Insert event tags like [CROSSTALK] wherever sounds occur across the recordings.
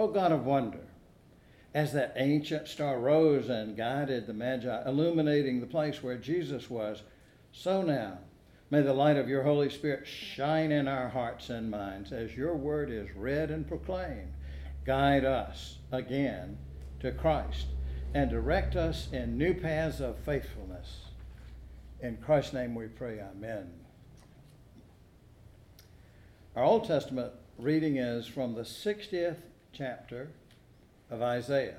O God of wonder, as that ancient star rose and guided the Magi, illuminating the place where Jesus was, so now may the light of your Holy Spirit shine in our hearts and minds as your word is read and proclaimed. Guide us again to Christ and direct us in new paths of faithfulness. In Christ's name we pray, Amen. Our Old Testament reading is from the 60th chapter of Isaiah.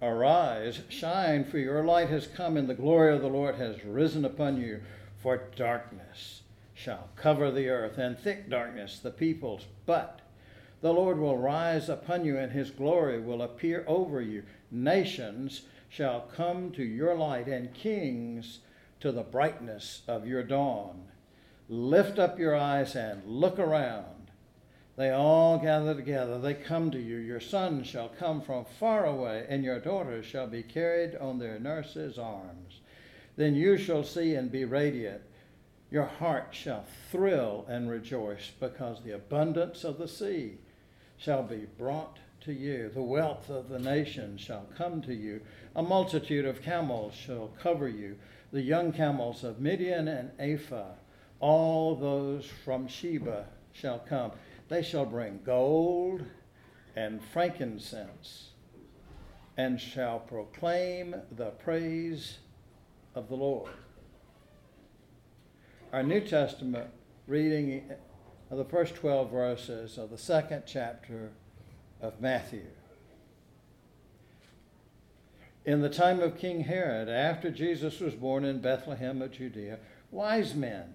Arise, shine, for your light has come, and the glory of the Lord has risen upon you. For darkness shall cover the earth, and thick darkness the peoples. But the Lord will rise upon you, and his glory will appear over you. Nations shall come to your light, and kings to the brightness of your dawn. Lift up your eyes and look around. They all gather together. They come to you. Your sons shall come from far away, and your daughters shall be carried on their nurses' arms. Then you shall see and be radiant. Your heart shall thrill and rejoice, because the abundance of the sea shall be brought to you. The wealth of the nations shall come to you. A multitude of camels shall cover you. The young camels of Midian and Ephah, all those from Sheba shall come. They shall bring gold and frankincense and shall proclaim the praise of the Lord. Our New Testament reading of the first 12 verses of the second chapter of Matthew. In the time of King Herod, after Jesus was born in Bethlehem of Judea, wise men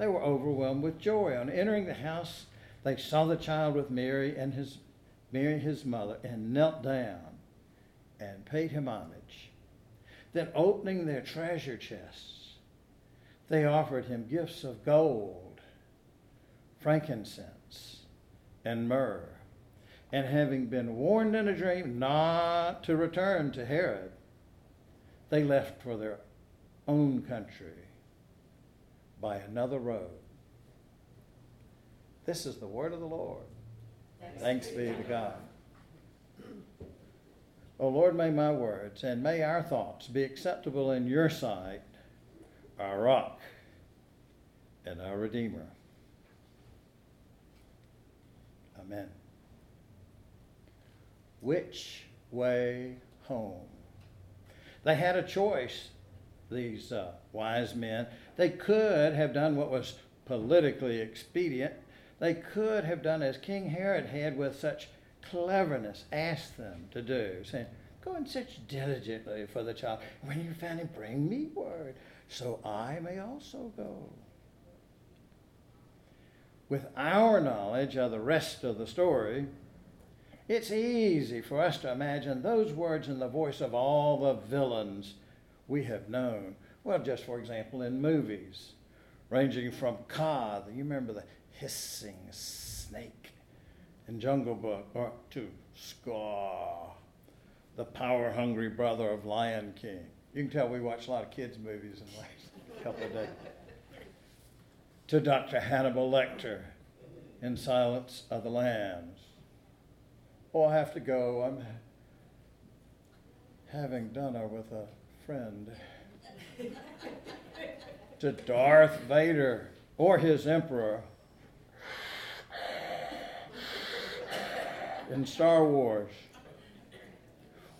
they were overwhelmed with joy. On entering the house, they saw the child with Mary and his Mary his mother, and knelt down and paid him homage. Then, opening their treasure chests, they offered him gifts of gold frankincense, and myrrh. And having been warned in a dream not to return to Herod, they left for their own country by another road. This is the word of the Lord. Thanks, Thanks be to God. O oh Lord, may my words and may our thoughts be acceptable in your sight, our rock and our Redeemer. Amen. Which way home? They had a choice, these uh, wise men. They could have done what was politically expedient. They could have done as King Herod had with such cleverness asked them to do, saying, Go and search diligently for the child. When you find him, bring me word, so I may also go with our knowledge of the rest of the story, it's easy for us to imagine those words in the voice of all the villains we have known. Well, just for example, in movies, ranging from Kaa, you remember the hissing snake in Jungle Book, or to Scar, the power hungry brother of Lion King. You can tell we watch a lot of kids' movies in the last couple of days. To Dr. Hannibal Lecter in Silence of the Lambs. Oh, I have to go. I'm having dinner with a friend. to Darth Vader or his emperor in Star Wars.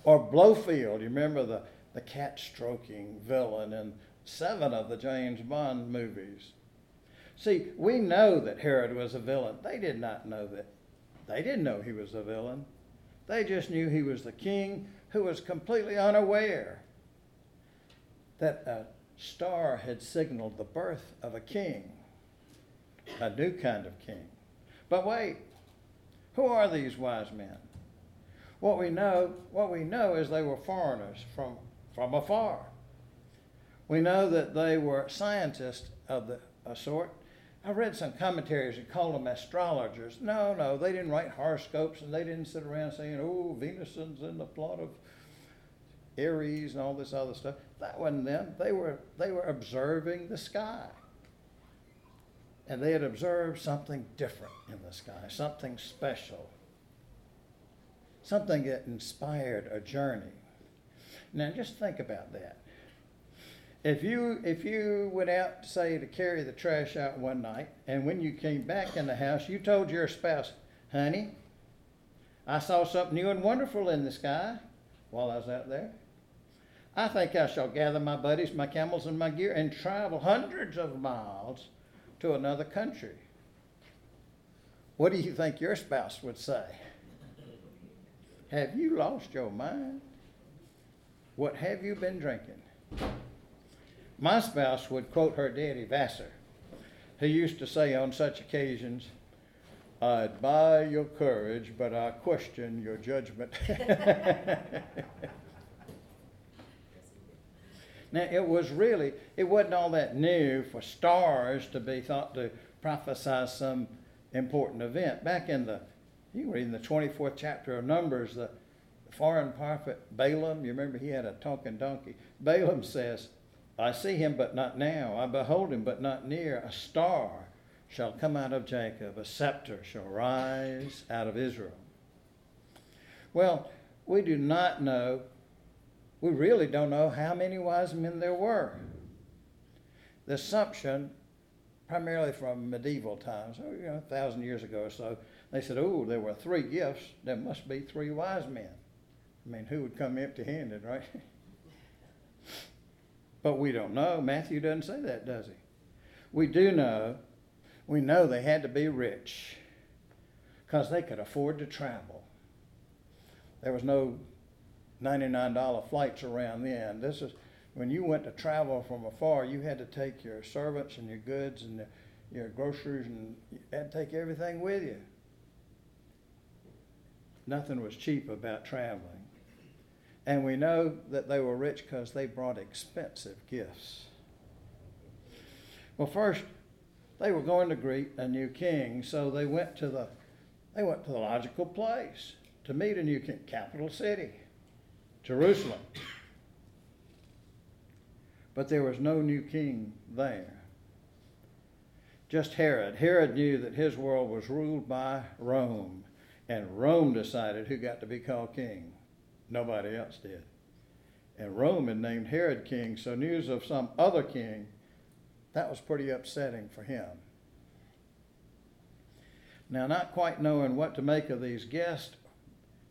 Or Blofeld, you remember the, the cat stroking villain in seven of the James Bond movies. See, we know that Herod was a villain. They did not know that. They didn't know he was a villain. They just knew he was the king who was completely unaware that a star had signaled the birth of a king, a new kind of king. But wait, who are these wise men? What we know, what we know is they were foreigners from, from afar. We know that they were scientists of the a sort. I read some commentaries that called them astrologers. No, no, they didn't write horoscopes and they didn't sit around saying, oh, Venus is in the plot of Aries and all this other stuff. That wasn't them. They were, they were observing the sky. And they had observed something different in the sky, something special, something that inspired a journey. Now, just think about that. If you if you went out, say, to carry the trash out one night, and when you came back in the house, you told your spouse, "Honey, I saw something new and wonderful in the sky while I was out there. I think I shall gather my buddies, my camels, and my gear and travel hundreds of miles to another country. What do you think your spouse would say? Have you lost your mind? What have you been drinking? My spouse would quote her daddy Vassar, who used to say on such occasions, I admire your courage, but I question your judgment. [LAUGHS] Now, it was really, it wasn't all that new for stars to be thought to prophesy some important event. Back in the, you read in the 24th chapter of Numbers, the foreign prophet Balaam, you remember he had a talking donkey. Balaam says, I see him, but not now. I behold him, but not near. A star shall come out of Jacob, a scepter shall rise out of Israel. Well, we do not know we really don't know how many wise men there were. The assumption, primarily from medieval times, oh, you know, a thousand years ago or so, they said, oh, there were three gifts. There must be three wise men. I mean, who would come empty handed, right? [LAUGHS] but we don't know. Matthew doesn't say that, does he? We do know, we know they had to be rich because they could afford to travel. There was no $99 flights around then. This is when you went to travel from afar, you had to take your servants and your goods and your groceries and take everything with you. Nothing was cheap about traveling. And we know that they were rich because they brought expensive gifts. Well, first, they were going to greet a new king, so they went to the they went to the logical place to meet a new king, capital city. Jerusalem. But there was no new king there. Just Herod. Herod knew that his world was ruled by Rome, and Rome decided who got to be called king. Nobody else did. And Rome had named Herod king, so news of some other king, that was pretty upsetting for him. Now, not quite knowing what to make of these guests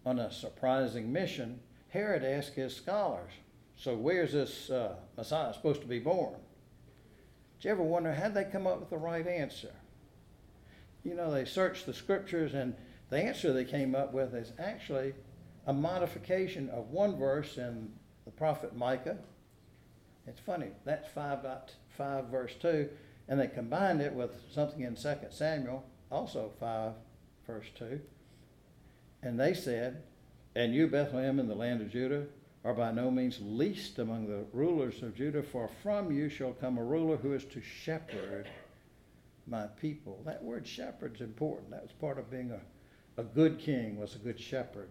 on a surprising mission, Herod asked his scholars, So where's this uh, Messiah supposed to be born? Did you ever wonder how they come up with the right answer? You know, they searched the scriptures, and the answer they came up with is actually a modification of one verse in the prophet Micah. It's funny, that's 5, 5 verse 2, and they combined it with something in 2 Samuel, also 5 verse 2. And they said, and you, Bethlehem, in the land of Judah, are by no means least among the rulers of Judah, for from you shall come a ruler who is to shepherd my people. That word shepherd's important. That was part of being a, a good king, was a good shepherd.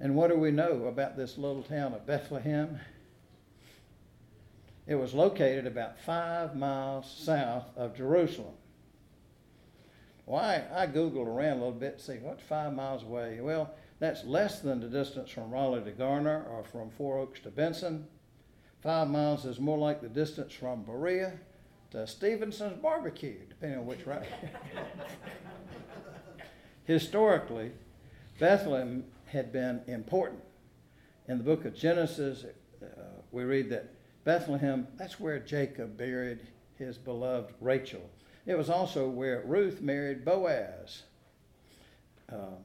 And what do we know about this little town of Bethlehem? It was located about five miles south of Jerusalem. Well, I, I Googled around a little bit to see what's five miles away. Well, that's less than the distance from Raleigh to Garner or from Four Oaks to Benson. Five miles is more like the distance from Berea to Stephenson's Barbecue, depending on which route. [LAUGHS] Historically, Bethlehem had been important. In the book of Genesis, uh, we read that Bethlehem, that's where Jacob buried his beloved Rachel. It was also where Ruth married Boaz, uh,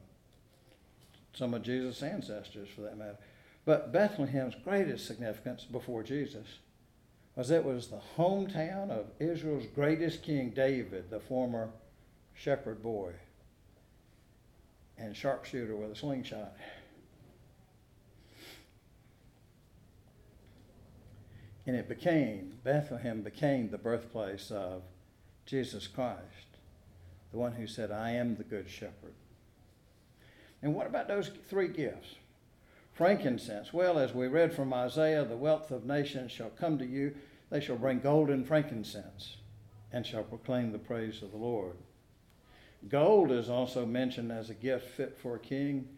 some of Jesus' ancestors for that matter. But Bethlehem's greatest significance before Jesus was it was the hometown of Israel's greatest king, David, the former shepherd boy and sharpshooter with a slingshot. And it became, Bethlehem became the birthplace of Jesus Christ, the one who said, I am the good shepherd. And what about those three gifts? Frankincense. Well, as we read from Isaiah, the wealth of nations shall come to you. They shall bring gold and frankincense and shall proclaim the praise of the Lord. Gold is also mentioned as a gift fit for a king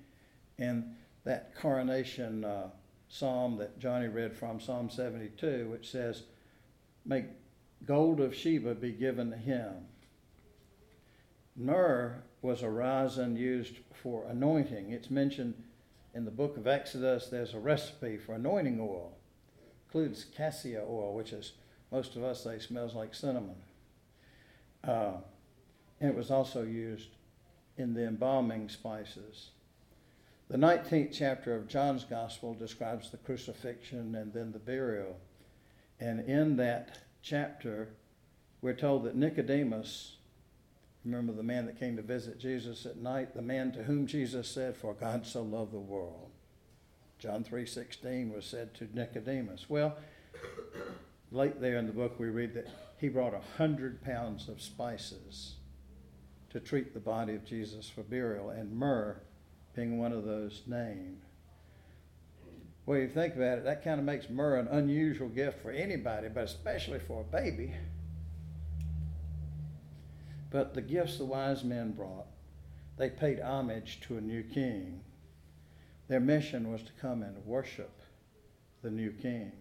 in that coronation uh, psalm that Johnny read from, Psalm 72, which says, Make gold of Sheba be given to him. Myrrh was a resin used for anointing. It's mentioned in the book of Exodus. There's a recipe for anointing oil. Includes cassia oil, which is most of us say smells like cinnamon. Uh, and it was also used in the embalming spices. The 19th chapter of John's Gospel describes the crucifixion and then the burial. And in that chapter, we're told that Nicodemus, remember the man that came to visit Jesus at night, the man to whom Jesus said, For God so loved the world. John 3:16 was said to Nicodemus. Well, late there in the book we read that he brought a hundred pounds of spices to treat the body of Jesus for burial, and myrrh being one of those named. Well, you think about it, that kind of makes myrrh an unusual gift for anybody, but especially for a baby. But the gifts the wise men brought, they paid homage to a new king. Their mission was to come and worship the new king.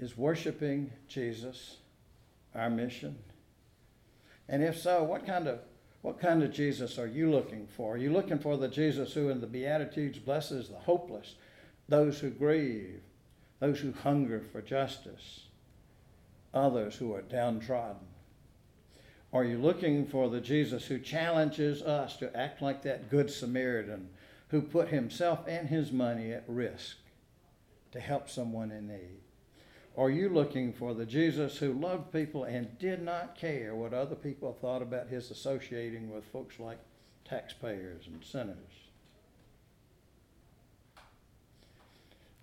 Is worshiping Jesus our mission? And if so, what kind of what kind of Jesus are you looking for? Are you looking for the Jesus who in the Beatitudes blesses the hopeless, those who grieve, those who hunger for justice, others who are downtrodden? Are you looking for the Jesus who challenges us to act like that Good Samaritan who put himself and his money at risk to help someone in need? Are you looking for the Jesus who loved people and did not care what other people thought about his associating with folks like taxpayers and sinners?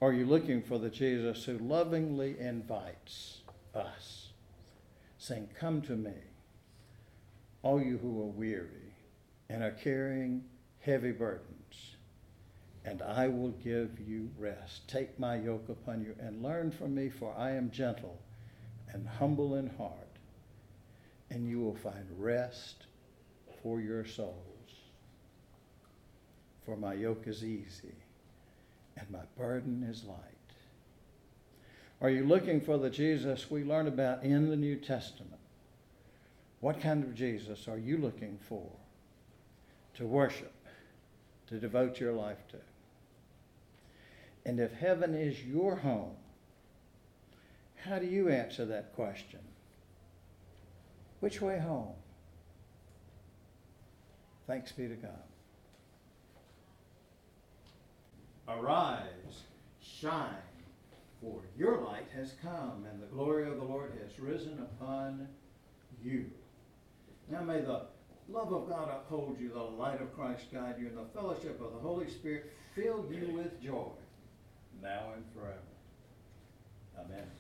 Are you looking for the Jesus who lovingly invites us, saying, Come to me, all you who are weary and are carrying heavy burdens, and I will give you rest. Take my yoke upon you and learn from me, for I am gentle and humble in heart, and you will find rest for your souls. For my yoke is easy and my burden is light. Are you looking for the Jesus we learn about in the New Testament? What kind of Jesus are you looking for to worship, to devote your life to? And if heaven is your home, how do you answer that question? Which way home? Thanks be to God. Arise, shine, for your light has come, and the glory of the Lord has risen upon you. Now may the love of God uphold you, the light of Christ guide you, and the fellowship of the Holy Spirit fill you with joy now and forever. Amen.